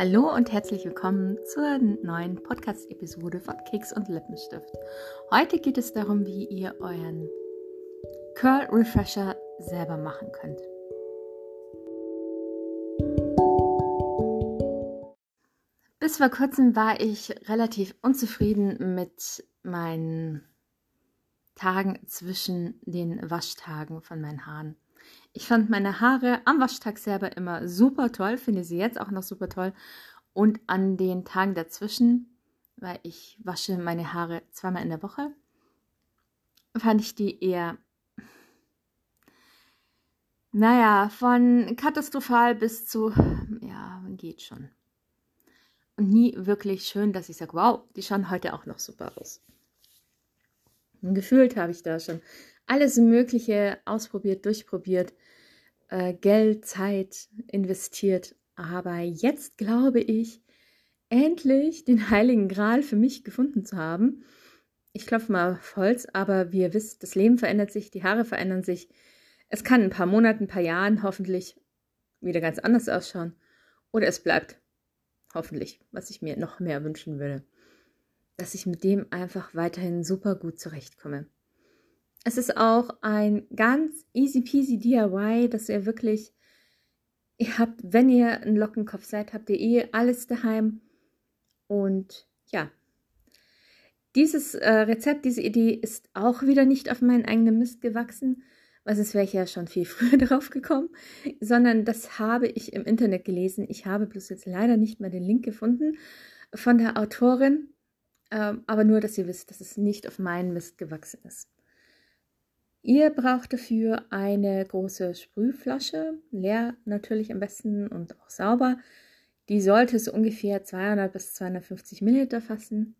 Hallo und herzlich willkommen zur neuen Podcast-Episode von Keks und Lippenstift. Heute geht es darum, wie ihr euren Curl Refresher selber machen könnt. Bis vor kurzem war ich relativ unzufrieden mit meinen Tagen zwischen den Waschtagen von meinen Haaren. Ich fand meine Haare am Waschtag selber immer super toll, finde sie jetzt auch noch super toll. Und an den Tagen dazwischen, weil ich wasche meine Haare zweimal in der Woche, fand ich die eher, naja, von katastrophal bis zu, ja, geht schon. Und nie wirklich schön, dass ich sage, wow, die schauen heute auch noch super aus. Und gefühlt habe ich da schon alles Mögliche ausprobiert, durchprobiert, äh, Geld, Zeit investiert. Aber jetzt glaube ich, endlich den heiligen Gral für mich gefunden zu haben. Ich klopfe mal auf Holz, aber wie ihr wisst, das Leben verändert sich, die Haare verändern sich. Es kann ein paar Monaten, ein paar Jahren hoffentlich wieder ganz anders ausschauen. Oder es bleibt hoffentlich, was ich mir noch mehr wünschen würde, dass ich mit dem einfach weiterhin super gut zurechtkomme. Es ist auch ein ganz easy peasy DIY, dass ihr wirklich, ihr habt, wenn ihr ein Lockenkopf seid, habt ihr eh alles daheim. Und ja, dieses äh, Rezept, diese Idee ist auch wieder nicht auf meinen eigenen Mist gewachsen, weil sonst wäre ich ja schon viel früher drauf gekommen, sondern das habe ich im Internet gelesen. Ich habe bloß jetzt leider nicht mehr den Link gefunden von der Autorin, ähm, aber nur, dass ihr wisst, dass es nicht auf meinen Mist gewachsen ist. Ihr braucht dafür eine große Sprühflasche, leer natürlich am besten und auch sauber. Die sollte so ungefähr 200 bis 250 Milliliter fassen.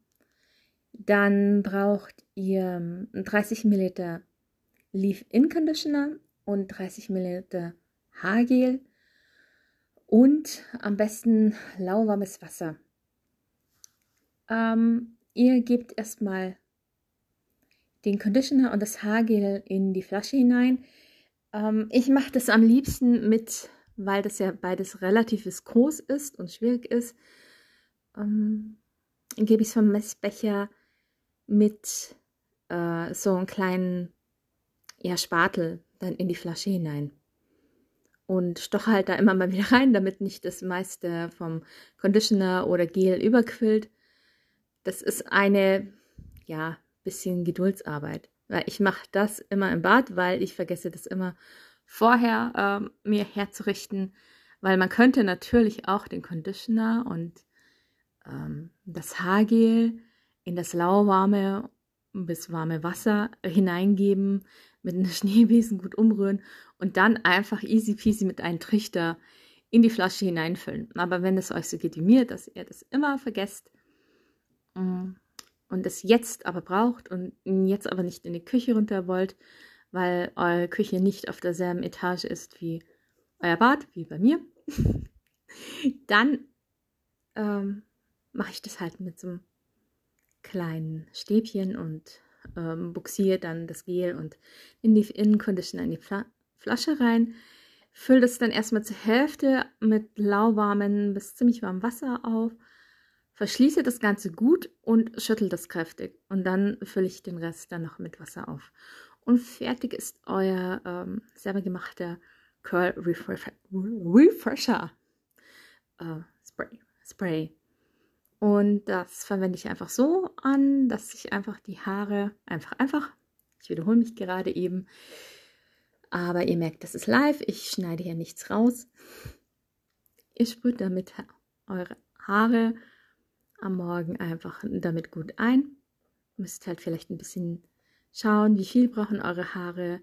Dann braucht ihr 30 Milliliter Leave-In Conditioner und 30 Milliliter Haargel und am besten lauwarmes Wasser. Ähm, ihr gebt erstmal den Conditioner und das Haargel in die Flasche hinein. Ähm, ich mache das am liebsten mit, weil das ja beides relativ viskos ist und schwierig ist, ähm, gebe ich es vom Messbecher mit äh, so einem kleinen ja, Spatel dann in die Flasche hinein. Und stoche halt da immer mal wieder rein, damit nicht das meiste vom Conditioner oder Gel überquillt. Das ist eine, ja, bisschen Geduldsarbeit. Weil ich mache das immer im Bad, weil ich vergesse das immer vorher ähm, mir herzurichten. Weil man könnte natürlich auch den Conditioner und ähm, das Haargel in das lauwarme bis warme Wasser hineingeben, mit einem Schneebesen gut umrühren und dann einfach easy peasy mit einem Trichter in die Flasche hineinfüllen. Aber wenn es euch so geht wie mir, dass ihr das immer vergesst, mm, und es jetzt aber braucht und jetzt aber nicht in die Küche runter wollt, weil eure Küche nicht auf derselben Etage ist wie euer Bad, wie bei mir, dann ähm, mache ich das halt mit so einem kleinen Stäbchen und ähm, buxiere dann das Gel und in die Innenconditioner in die Fla Flasche rein. Fülle das dann erstmal zur Hälfte mit lauwarmem bis ziemlich warmem Wasser auf Verschließe das Ganze gut und schüttel das kräftig. Und dann fülle ich den Rest dann noch mit Wasser auf. Und fertig ist euer ähm, selber gemachter Curl Refresher, äh, Spray. Spray. Und das verwende ich einfach so an, dass ich einfach die Haare einfach, einfach, ich wiederhole mich gerade eben, aber ihr merkt, das ist live, ich schneide hier nichts raus. Ihr sprüht damit eure Haare am Morgen einfach damit gut ein. Müsst halt vielleicht ein bisschen schauen, wie viel brauchen eure Haare.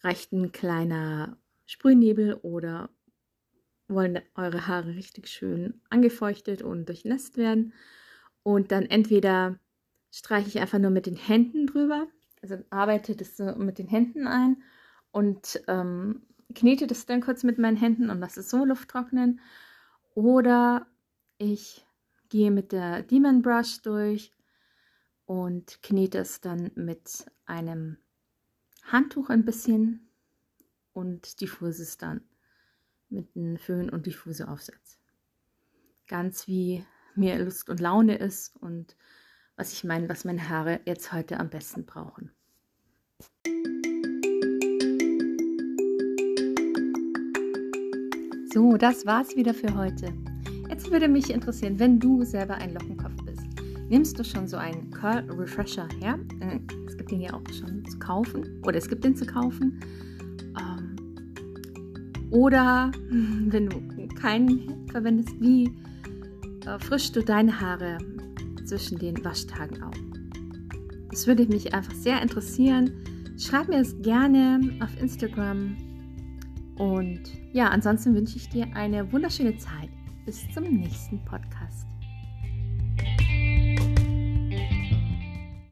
Reicht ein kleiner Sprühnebel oder wollen eure Haare richtig schön angefeuchtet und durchnässt werden. Und dann entweder streiche ich einfach nur mit den Händen drüber, also arbeite das so mit den Händen ein und ähm, knete das dann kurz mit meinen Händen und lasse es so Luft trocknen. Oder ich gehe mit der Demon Brush durch und knete es dann mit einem Handtuch ein bisschen und diffuse es dann mit einem Föhn und diffuse Aufsatz. ganz wie mir Lust und Laune ist und was ich meine, was meine Haare jetzt heute am besten brauchen. So, das war's wieder für heute. Jetzt würde mich interessieren, wenn du selber ein Lockenkopf bist, nimmst du schon so einen Curl Refresher her? Äh, es gibt den ja auch schon zu kaufen oder es gibt den zu kaufen. Ähm, oder wenn du keinen verwendest, wie äh, frischst du deine Haare zwischen den Waschtagen auf? Das würde mich einfach sehr interessieren. Schreib mir es gerne auf Instagram und ja, ansonsten wünsche ich dir eine wunderschöne Zeit. Bis zum nächsten Podcast.